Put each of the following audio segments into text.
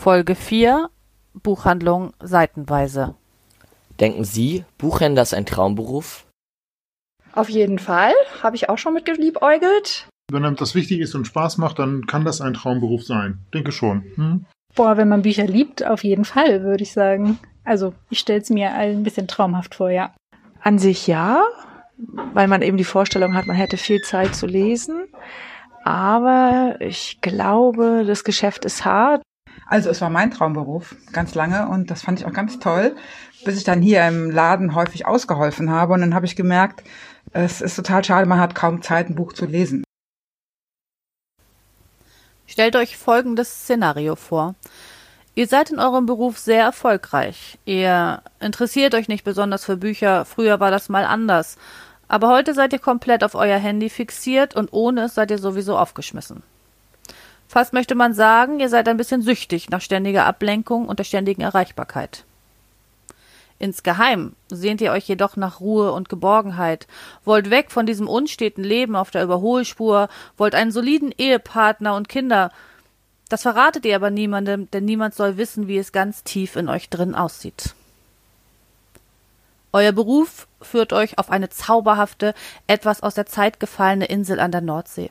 Folge 4 Buchhandlung seitenweise. Denken Sie, Buchhändler ist ein Traumberuf? Auf jeden Fall. Habe ich auch schon mit geliebäugelt. Wenn einem das wichtig ist und Spaß macht, dann kann das ein Traumberuf sein. Denke schon. Hm? Boah, wenn man Bücher liebt, auf jeden Fall, würde ich sagen. Also, ich stelle es mir ein bisschen traumhaft vor, ja. An sich ja, weil man eben die Vorstellung hat, man hätte viel Zeit zu lesen. Aber ich glaube, das Geschäft ist hart. Also es war mein Traumberuf ganz lange und das fand ich auch ganz toll, bis ich dann hier im Laden häufig ausgeholfen habe und dann habe ich gemerkt, es ist total schade, man hat kaum Zeit, ein Buch zu lesen. Stellt euch folgendes Szenario vor. Ihr seid in eurem Beruf sehr erfolgreich. Ihr interessiert euch nicht besonders für Bücher, früher war das mal anders. Aber heute seid ihr komplett auf euer Handy fixiert und ohne es seid ihr sowieso aufgeschmissen. Fast möchte man sagen, ihr seid ein bisschen süchtig nach ständiger Ablenkung und der ständigen Erreichbarkeit. Insgeheim sehnt ihr euch jedoch nach Ruhe und Geborgenheit, wollt weg von diesem unsteten Leben auf der Überholspur, wollt einen soliden Ehepartner und Kinder. Das verratet ihr aber niemandem, denn niemand soll wissen, wie es ganz tief in euch drin aussieht. Euer Beruf führt euch auf eine zauberhafte, etwas aus der Zeit gefallene Insel an der Nordsee.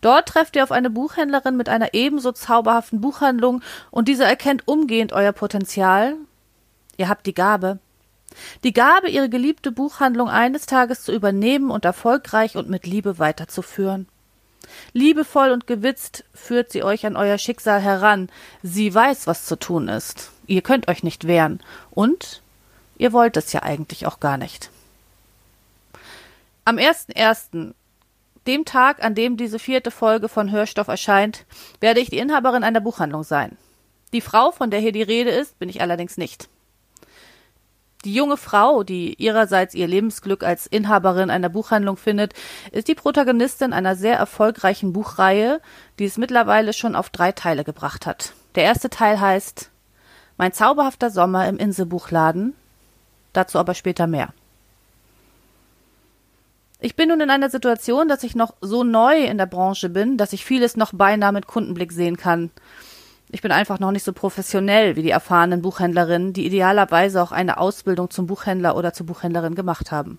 Dort trefft ihr auf eine Buchhändlerin mit einer ebenso zauberhaften Buchhandlung und diese erkennt umgehend euer Potenzial. Ihr habt die Gabe. Die Gabe, ihre geliebte Buchhandlung eines Tages zu übernehmen und erfolgreich und mit Liebe weiterzuführen. Liebevoll und gewitzt führt sie euch an euer Schicksal heran. Sie weiß, was zu tun ist. Ihr könnt euch nicht wehren. Und ihr wollt es ja eigentlich auch gar nicht. Am dem Tag, an dem diese vierte Folge von Hörstoff erscheint, werde ich die Inhaberin einer Buchhandlung sein. Die Frau, von der hier die Rede ist, bin ich allerdings nicht. Die junge Frau, die ihrerseits ihr Lebensglück als Inhaberin einer Buchhandlung findet, ist die Protagonistin einer sehr erfolgreichen Buchreihe, die es mittlerweile schon auf drei Teile gebracht hat. Der erste Teil heißt Mein zauberhafter Sommer im Inselbuchladen, dazu aber später mehr. Ich bin nun in einer Situation, dass ich noch so neu in der Branche bin, dass ich vieles noch beinahe mit Kundenblick sehen kann. Ich bin einfach noch nicht so professionell wie die erfahrenen Buchhändlerinnen, die idealerweise auch eine Ausbildung zum Buchhändler oder zur Buchhändlerin gemacht haben.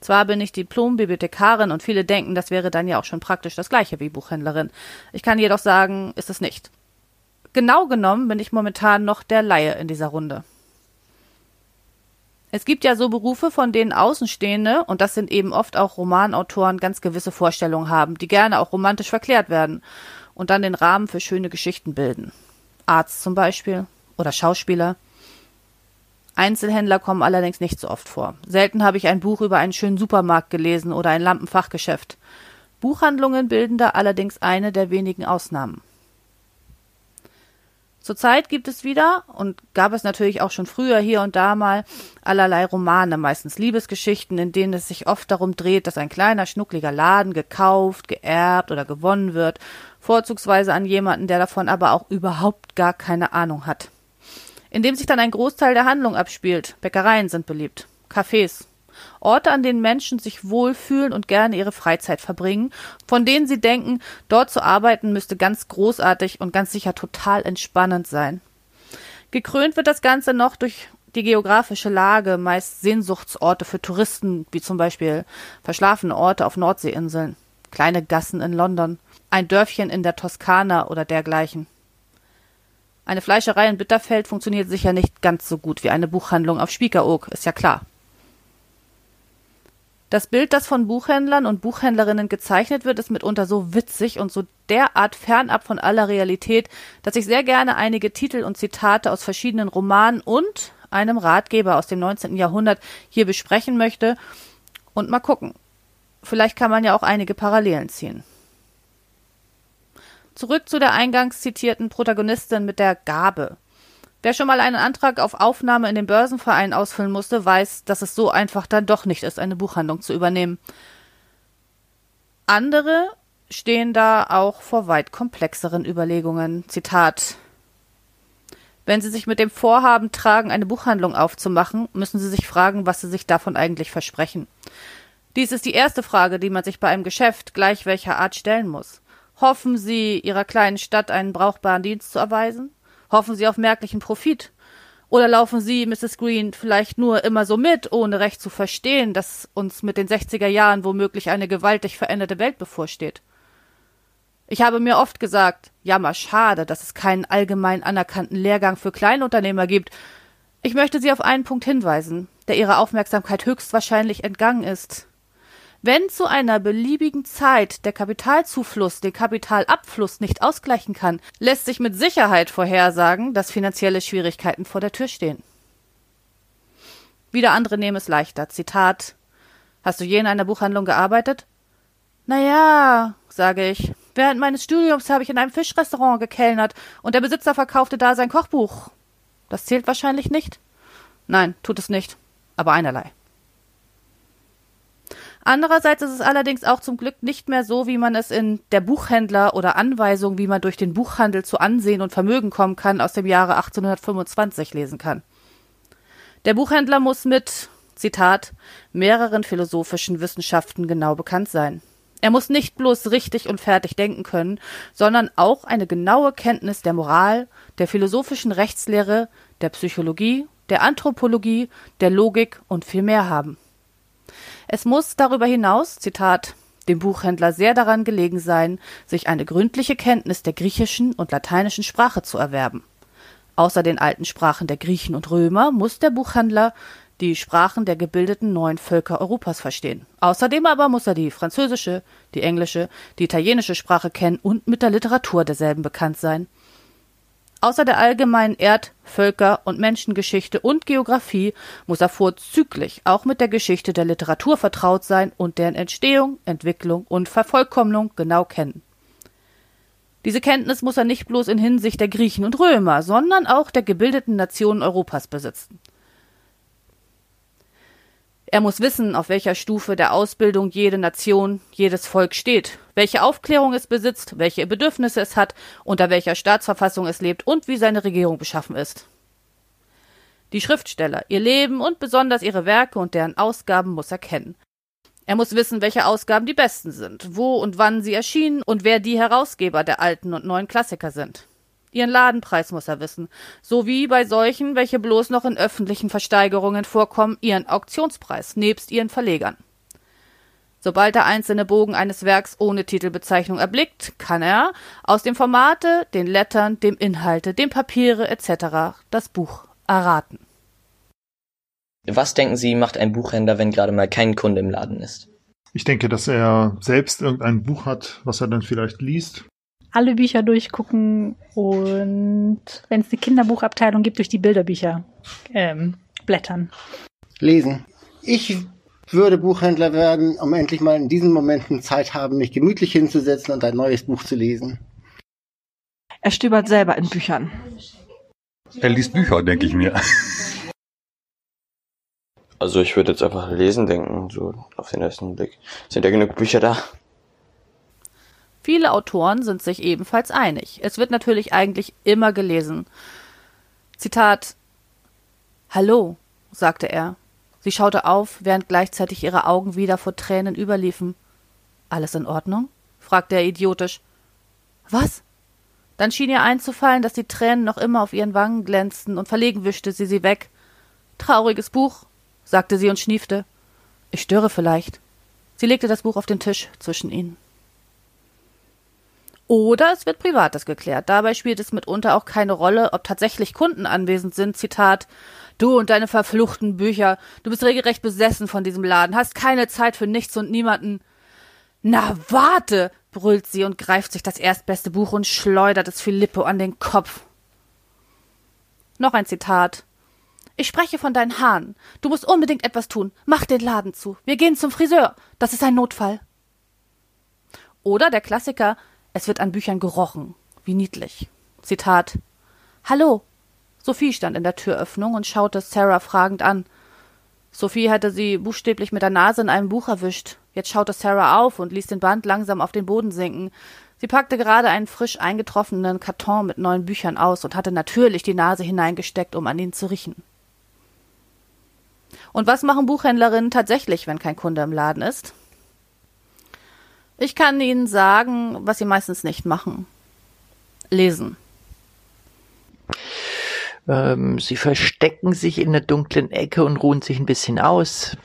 Zwar bin ich Diplom-Bibliothekarin und viele denken, das wäre dann ja auch schon praktisch das gleiche wie Buchhändlerin. Ich kann jedoch sagen, ist es nicht. Genau genommen bin ich momentan noch der Laie in dieser Runde. Es gibt ja so Berufe, von denen Außenstehende, und das sind eben oft auch Romanautoren, ganz gewisse Vorstellungen haben, die gerne auch romantisch verklärt werden und dann den Rahmen für schöne Geschichten bilden. Arzt zum Beispiel oder Schauspieler. Einzelhändler kommen allerdings nicht so oft vor. Selten habe ich ein Buch über einen schönen Supermarkt gelesen oder ein Lampenfachgeschäft. Buchhandlungen bilden da allerdings eine der wenigen Ausnahmen. Zurzeit gibt es wieder und gab es natürlich auch schon früher hier und da mal allerlei Romane, meistens Liebesgeschichten, in denen es sich oft darum dreht, dass ein kleiner schnuckliger Laden gekauft, geerbt oder gewonnen wird, vorzugsweise an jemanden, der davon aber auch überhaupt gar keine Ahnung hat. In dem sich dann ein Großteil der Handlung abspielt. Bäckereien sind beliebt, Cafés, Orte, an denen Menschen sich wohlfühlen und gerne ihre Freizeit verbringen, von denen sie denken, dort zu arbeiten müsste ganz großartig und ganz sicher total entspannend sein. Gekrönt wird das Ganze noch durch die geografische Lage, meist Sehnsuchtsorte für Touristen, wie zum Beispiel verschlafene Orte auf Nordseeinseln, kleine Gassen in London, ein Dörfchen in der Toskana oder dergleichen. Eine Fleischerei in Bitterfeld funktioniert sicher nicht ganz so gut wie eine Buchhandlung auf Spiekeroog, ist ja klar. Das Bild, das von Buchhändlern und Buchhändlerinnen gezeichnet wird, ist mitunter so witzig und so derart fernab von aller Realität, dass ich sehr gerne einige Titel und Zitate aus verschiedenen Romanen und einem Ratgeber aus dem 19. Jahrhundert hier besprechen möchte und mal gucken. Vielleicht kann man ja auch einige Parallelen ziehen. Zurück zu der eingangs zitierten Protagonistin mit der Gabe. Wer schon mal einen Antrag auf Aufnahme in den Börsenverein ausfüllen musste, weiß, dass es so einfach dann doch nicht ist, eine Buchhandlung zu übernehmen. Andere stehen da auch vor weit komplexeren Überlegungen. Zitat wenn Sie sich mit dem Vorhaben tragen, eine Buchhandlung aufzumachen, müssen Sie sich fragen, was Sie sich davon eigentlich versprechen. Dies ist die erste Frage, die man sich bei einem Geschäft gleich welcher Art stellen muss. Hoffen Sie, Ihrer kleinen Stadt einen brauchbaren Dienst zu erweisen? Hoffen Sie auf merklichen Profit? Oder laufen Sie, Mrs. Green, vielleicht nur immer so mit, ohne recht zu verstehen, dass uns mit den 60er Jahren womöglich eine gewaltig veränderte Welt bevorsteht? Ich habe mir oft gesagt, jammer schade, dass es keinen allgemein anerkannten Lehrgang für Kleinunternehmer gibt. Ich möchte Sie auf einen Punkt hinweisen, der Ihrer Aufmerksamkeit höchstwahrscheinlich entgangen ist. Wenn zu einer beliebigen Zeit der Kapitalzufluss den Kapitalabfluss nicht ausgleichen kann, lässt sich mit Sicherheit vorhersagen, dass finanzielle Schwierigkeiten vor der Tür stehen. Wieder andere nehmen es leichter. Zitat Hast du je in einer Buchhandlung gearbeitet? Na ja, sage ich, Während meines Studiums habe ich in einem Fischrestaurant gekellnert und der Besitzer verkaufte da sein Kochbuch. Das zählt wahrscheinlich nicht? Nein, tut es nicht, aber einerlei. Andererseits ist es allerdings auch zum Glück nicht mehr so, wie man es in der Buchhändler oder Anweisung, wie man durch den Buchhandel zu Ansehen und Vermögen kommen kann, aus dem Jahre 1825 lesen kann. Der Buchhändler muss mit, Zitat, mehreren philosophischen Wissenschaften genau bekannt sein. Er muss nicht bloß richtig und fertig denken können, sondern auch eine genaue Kenntnis der Moral, der philosophischen Rechtslehre, der Psychologie, der Anthropologie, der Logik und viel mehr haben. Es muss darüber hinaus, Zitat, dem Buchhändler sehr daran gelegen sein, sich eine gründliche Kenntnis der griechischen und lateinischen Sprache zu erwerben. Außer den alten Sprachen der Griechen und Römer muss der Buchhändler die Sprachen der gebildeten neuen Völker Europas verstehen. Außerdem aber muss er die französische, die englische, die italienische Sprache kennen und mit der Literatur derselben bekannt sein. Außer der allgemeinen Erd-, Völker- und Menschengeschichte und Geographie muss er vorzüglich auch mit der Geschichte der Literatur vertraut sein und deren Entstehung, Entwicklung und Vervollkommnung genau kennen. Diese Kenntnis muss er nicht bloß in Hinsicht der Griechen und Römer, sondern auch der gebildeten Nationen Europas besitzen. Er muss wissen, auf welcher Stufe der Ausbildung jede Nation, jedes Volk steht, welche Aufklärung es besitzt, welche Bedürfnisse es hat, unter welcher Staatsverfassung es lebt und wie seine Regierung beschaffen ist. Die Schriftsteller, ihr Leben und besonders ihre Werke und deren Ausgaben muss er kennen. Er muss wissen, welche Ausgaben die besten sind, wo und wann sie erschienen und wer die Herausgeber der alten und neuen Klassiker sind. Ihren Ladenpreis muss er wissen, sowie bei solchen, welche bloß noch in öffentlichen Versteigerungen vorkommen, ihren Auktionspreis nebst ihren Verlegern. Sobald der einzelne Bogen eines Werks ohne Titelbezeichnung erblickt, kann er aus dem Formate, den Lettern, dem Inhalte, dem Papiere etc. das Buch erraten. Was denken Sie, macht ein Buchhändler, wenn gerade mal kein Kunde im Laden ist? Ich denke, dass er selbst irgendein Buch hat, was er dann vielleicht liest alle Bücher durchgucken und wenn es eine Kinderbuchabteilung gibt, durch die Bilderbücher ähm, blättern. Lesen. Ich würde Buchhändler werden, um endlich mal in diesen Momenten Zeit haben, mich gemütlich hinzusetzen und ein neues Buch zu lesen. Er stöbert selber in Büchern. Er liest Bücher, denke ich mir. Also ich würde jetzt einfach lesen denken, so auf den ersten Blick. Sind ja genug Bücher da? Viele Autoren sind sich ebenfalls einig. Es wird natürlich eigentlich immer gelesen. Zitat Hallo, sagte er. Sie schaute auf, während gleichzeitig ihre Augen wieder vor Tränen überliefen. Alles in Ordnung? fragte er idiotisch. Was? Dann schien ihr einzufallen, dass die Tränen noch immer auf ihren Wangen glänzten, und verlegen wischte sie sie weg. Trauriges Buch, sagte sie und schniefte. Ich störe vielleicht. Sie legte das Buch auf den Tisch zwischen ihnen. Oder es wird Privates geklärt. Dabei spielt es mitunter auch keine Rolle, ob tatsächlich Kunden anwesend sind. Zitat Du und deine verfluchten Bücher. Du bist regelrecht besessen von diesem Laden, hast keine Zeit für nichts und niemanden. Na, warte, brüllt sie und greift sich das erstbeste Buch und schleudert es Filippo an den Kopf. Noch ein Zitat. Ich spreche von deinen Haaren. Du musst unbedingt etwas tun. Mach den Laden zu. Wir gehen zum Friseur. Das ist ein Notfall. Oder der Klassiker Es wird an Büchern gerochen. Wie niedlich. Zitat Hallo. Sophie stand in der Türöffnung und schaute Sarah fragend an. Sophie hatte sie buchstäblich mit der Nase in einem Buch erwischt. Jetzt schaute Sarah auf und ließ den Band langsam auf den Boden sinken. Sie packte gerade einen frisch eingetroffenen Karton mit neuen Büchern aus und hatte natürlich die Nase hineingesteckt, um an ihn zu riechen. Und was machen Buchhändlerinnen tatsächlich, wenn kein Kunde im Laden ist? Ich kann Ihnen sagen, was sie meistens nicht machen. Lesen. Ähm, sie verstecken sich in der dunklen Ecke und ruhen sich ein bisschen aus.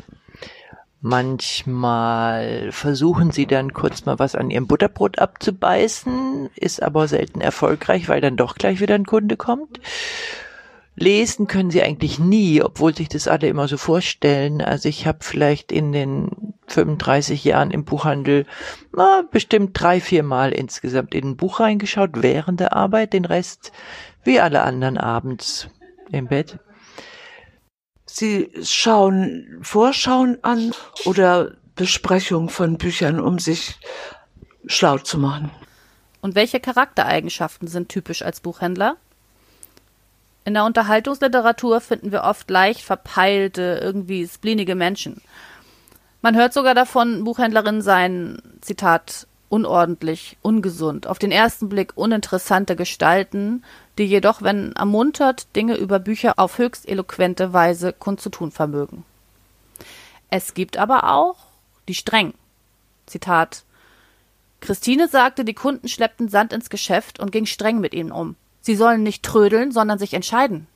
Manchmal versuchen sie dann kurz mal was an ihrem Butterbrot abzubeißen, ist aber selten erfolgreich, weil dann doch gleich wieder ein Kunde kommt. Lesen können sie eigentlich nie, obwohl sich das alle immer so vorstellen. Also ich habe vielleicht in den 35 Jahren im Buchhandel na, bestimmt drei, vier Mal insgesamt in ein Buch reingeschaut während der Arbeit, den Rest wie alle anderen abends im Bett. Sie schauen Vorschauen an oder Besprechungen von Büchern, um sich schlau zu machen. Und welche Charaktereigenschaften sind typisch als Buchhändler? In der Unterhaltungsliteratur finden wir oft leicht verpeilte, irgendwie splinige Menschen. Man hört sogar davon, Buchhändlerinnen seien, Zitat, unordentlich, ungesund, auf den ersten Blick uninteressante Gestalten, die jedoch, wenn ermuntert, Dinge über Bücher auf höchst eloquente Weise kundzutun vermögen. Es gibt aber auch die streng. Zitat Christine sagte, die Kunden schleppten Sand ins Geschäft und ging streng mit ihnen um. Sie sollen nicht trödeln, sondern sich entscheiden.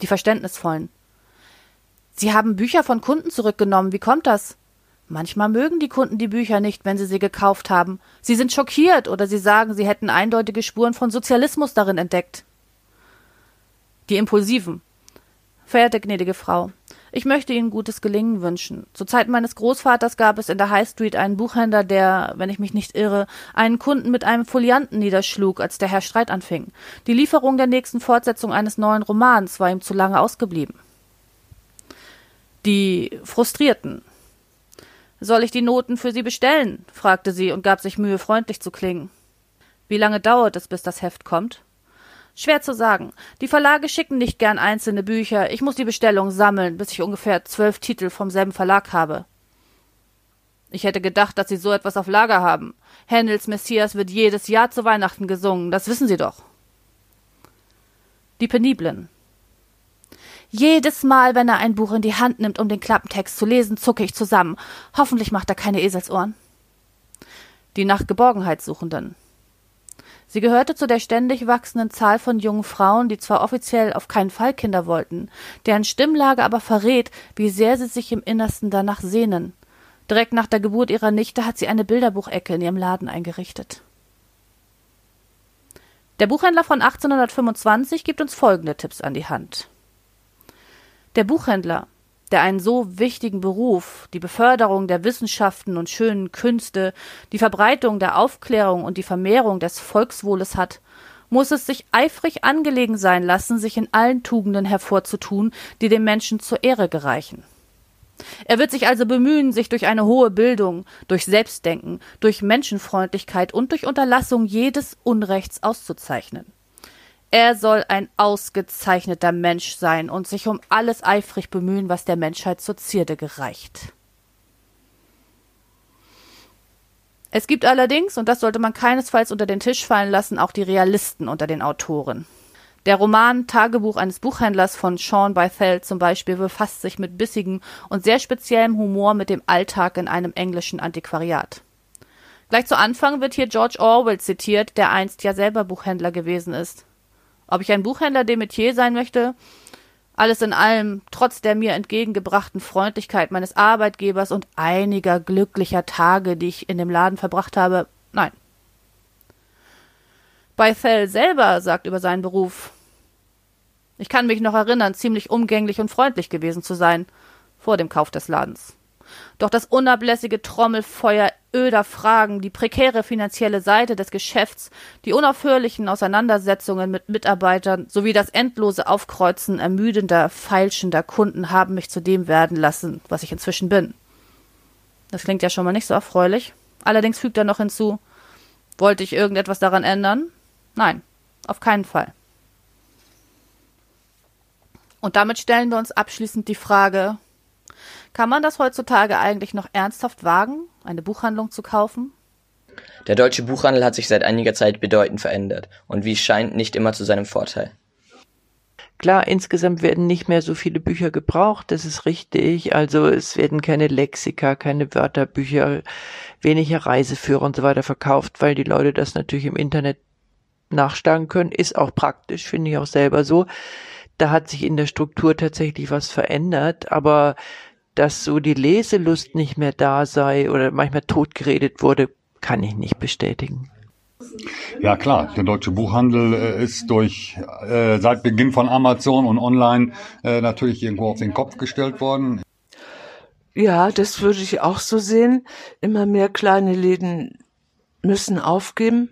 Die Verständnisvollen. Sie haben Bücher von Kunden zurückgenommen. Wie kommt das? Manchmal mögen die Kunden die Bücher nicht, wenn sie sie gekauft haben. Sie sind schockiert oder sie sagen, sie hätten eindeutige Spuren von Sozialismus darin entdeckt. Die Impulsiven. Verehrte gnädige Frau, ich möchte Ihnen gutes Gelingen wünschen. Zur Zeit meines Großvaters gab es in der High Street einen Buchhändler, der, wenn ich mich nicht irre, einen Kunden mit einem Folianten niederschlug, als der Herr Streit anfing. Die Lieferung der nächsten Fortsetzung eines neuen Romans war ihm zu lange ausgeblieben. Die Frustrierten. Soll ich die Noten für Sie bestellen? fragte sie und gab sich Mühe, freundlich zu klingen. Wie lange dauert es, bis das Heft kommt? Schwer zu sagen. Die Verlage schicken nicht gern einzelne Bücher. Ich muss die Bestellung sammeln, bis ich ungefähr zwölf Titel vom selben Verlag habe. Ich hätte gedacht, dass Sie so etwas auf Lager haben. Händels Messias wird jedes Jahr zu Weihnachten gesungen, das wissen Sie doch. Die Peniblen. Jedes Mal, wenn er ein Buch in die Hand nimmt, um den Klappentext zu lesen, zucke ich zusammen. Hoffentlich macht er keine Eselsohren. Die nach Geborgenheit Suchenden. Sie gehörte zu der ständig wachsenden Zahl von jungen Frauen, die zwar offiziell auf keinen Fall Kinder wollten, deren Stimmlage aber verrät, wie sehr sie sich im Innersten danach sehnen. Direkt nach der Geburt ihrer Nichte hat sie eine Bilderbuchecke in ihrem Laden eingerichtet. Der Buchhändler von 1825 gibt uns folgende Tipps an die Hand. Der Buchhändler, der einen so wichtigen Beruf, die Beförderung der Wissenschaften und schönen Künste, die Verbreitung der Aufklärung und die Vermehrung des Volkswohles hat, muss es sich eifrig angelegen sein lassen, sich in allen Tugenden hervorzutun, die dem Menschen zur Ehre gereichen. Er wird sich also bemühen, sich durch eine hohe Bildung, durch Selbstdenken, durch Menschenfreundlichkeit und durch Unterlassung jedes Unrechts auszuzeichnen. Er soll ein ausgezeichneter Mensch sein und sich um alles eifrig bemühen, was der Menschheit zur Zierde gereicht. Es gibt allerdings, und das sollte man keinesfalls unter den Tisch fallen lassen, auch die Realisten unter den Autoren. Der Roman Tagebuch eines Buchhändlers von Sean Bythell zum Beispiel befasst sich mit bissigem und sehr speziellem Humor mit dem Alltag in einem englischen Antiquariat. Gleich zu Anfang wird hier George Orwell zitiert, der einst ja selber Buchhändler gewesen ist. Ob ich ein Buchhändler dem Metier sein möchte? Alles in allem, trotz der mir entgegengebrachten Freundlichkeit meines Arbeitgebers und einiger glücklicher Tage, die ich in dem Laden verbracht habe, nein. Bythell selber sagt über seinen Beruf, ich kann mich noch erinnern, ziemlich umgänglich und freundlich gewesen zu sein, vor dem Kauf des Ladens. Doch das unablässige Trommelfeuer öder Fragen, die prekäre finanzielle Seite des Geschäfts, die unaufhörlichen Auseinandersetzungen mit Mitarbeitern sowie das endlose Aufkreuzen ermüdender, feilschender Kunden haben mich zu dem werden lassen, was ich inzwischen bin. Das klingt ja schon mal nicht so erfreulich. Allerdings fügt er noch hinzu, Wollte ich irgendetwas daran ändern? Nein, auf keinen Fall. Und damit stellen wir uns abschließend die Frage, kann man das heutzutage eigentlich noch ernsthaft wagen, eine Buchhandlung zu kaufen? Der deutsche Buchhandel hat sich seit einiger Zeit bedeutend verändert und wie es scheint nicht immer zu seinem Vorteil. Klar, insgesamt werden nicht mehr so viele Bücher gebraucht, das ist richtig. Also es werden keine Lexika, keine Wörterbücher, weniger Reiseführer und so weiter verkauft, weil die Leute das natürlich im Internet nachschlagen können. Ist auch praktisch, finde ich auch selber so. Da hat sich in der Struktur tatsächlich was verändert, aber dass so die Leselust nicht mehr da sei oder manchmal totgeredet wurde, kann ich nicht bestätigen. Ja klar, der deutsche Buchhandel äh, ist durch äh, seit Beginn von Amazon und Online äh, natürlich irgendwo auf den Kopf gestellt worden. Ja, das würde ich auch so sehen. Immer mehr kleine Läden müssen aufgeben.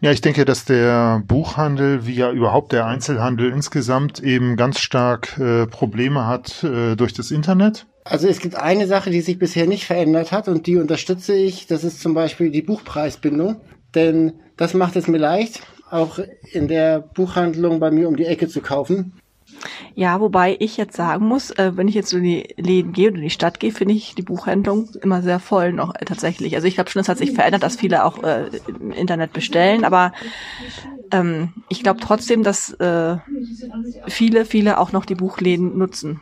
Ja, ich denke, dass der Buchhandel, wie ja überhaupt der Einzelhandel insgesamt eben ganz stark äh, Probleme hat äh, durch das Internet. Also es gibt eine Sache, die sich bisher nicht verändert hat und die unterstütze ich. Das ist zum Beispiel die Buchpreisbindung. Denn das macht es mir leicht, auch in der Buchhandlung bei mir um die Ecke zu kaufen. Ja, wobei ich jetzt sagen muss, äh, wenn ich jetzt in die Läden gehe oder in die Stadt gehe, finde ich die Buchhandlung immer sehr voll noch äh, tatsächlich. Also ich glaube schon, es hat sich verändert, dass viele auch äh, im Internet bestellen, aber ähm, ich glaube trotzdem, dass äh, viele, viele auch noch die Buchläden nutzen.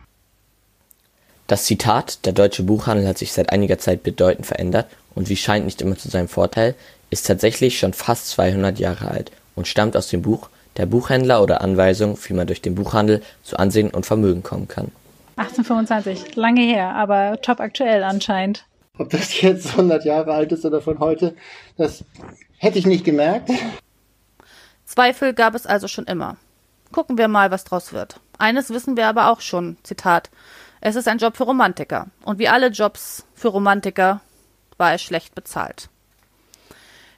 Das Zitat, der deutsche Buchhandel hat sich seit einiger Zeit bedeutend verändert und wie scheint nicht immer zu seinem Vorteil, ist tatsächlich schon fast 200 Jahre alt und stammt aus dem Buch Der Buchhändler oder Anweisung, wie man durch den Buchhandel zu Ansehen und Vermögen kommen kann. 1825, lange her, aber top aktuell anscheinend. Ob das jetzt 100 Jahre alt ist oder von heute, das hätte ich nicht gemerkt. Zweifel gab es also schon immer. Gucken wir mal, was draus wird. Eines wissen wir aber auch schon, Zitat. Es ist ein Job für Romantiker. Und wie alle Jobs für Romantiker war er schlecht bezahlt.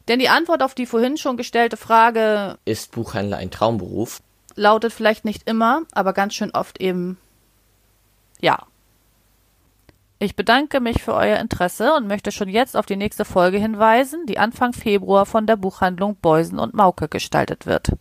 Denn die Antwort auf die vorhin schon gestellte Frage Ist Buchhändler ein Traumberuf? lautet vielleicht nicht immer, aber ganz schön oft eben ja. Ich bedanke mich für euer Interesse und möchte schon jetzt auf die nächste Folge hinweisen, die Anfang Februar von der Buchhandlung Beusen und Mauke gestaltet wird.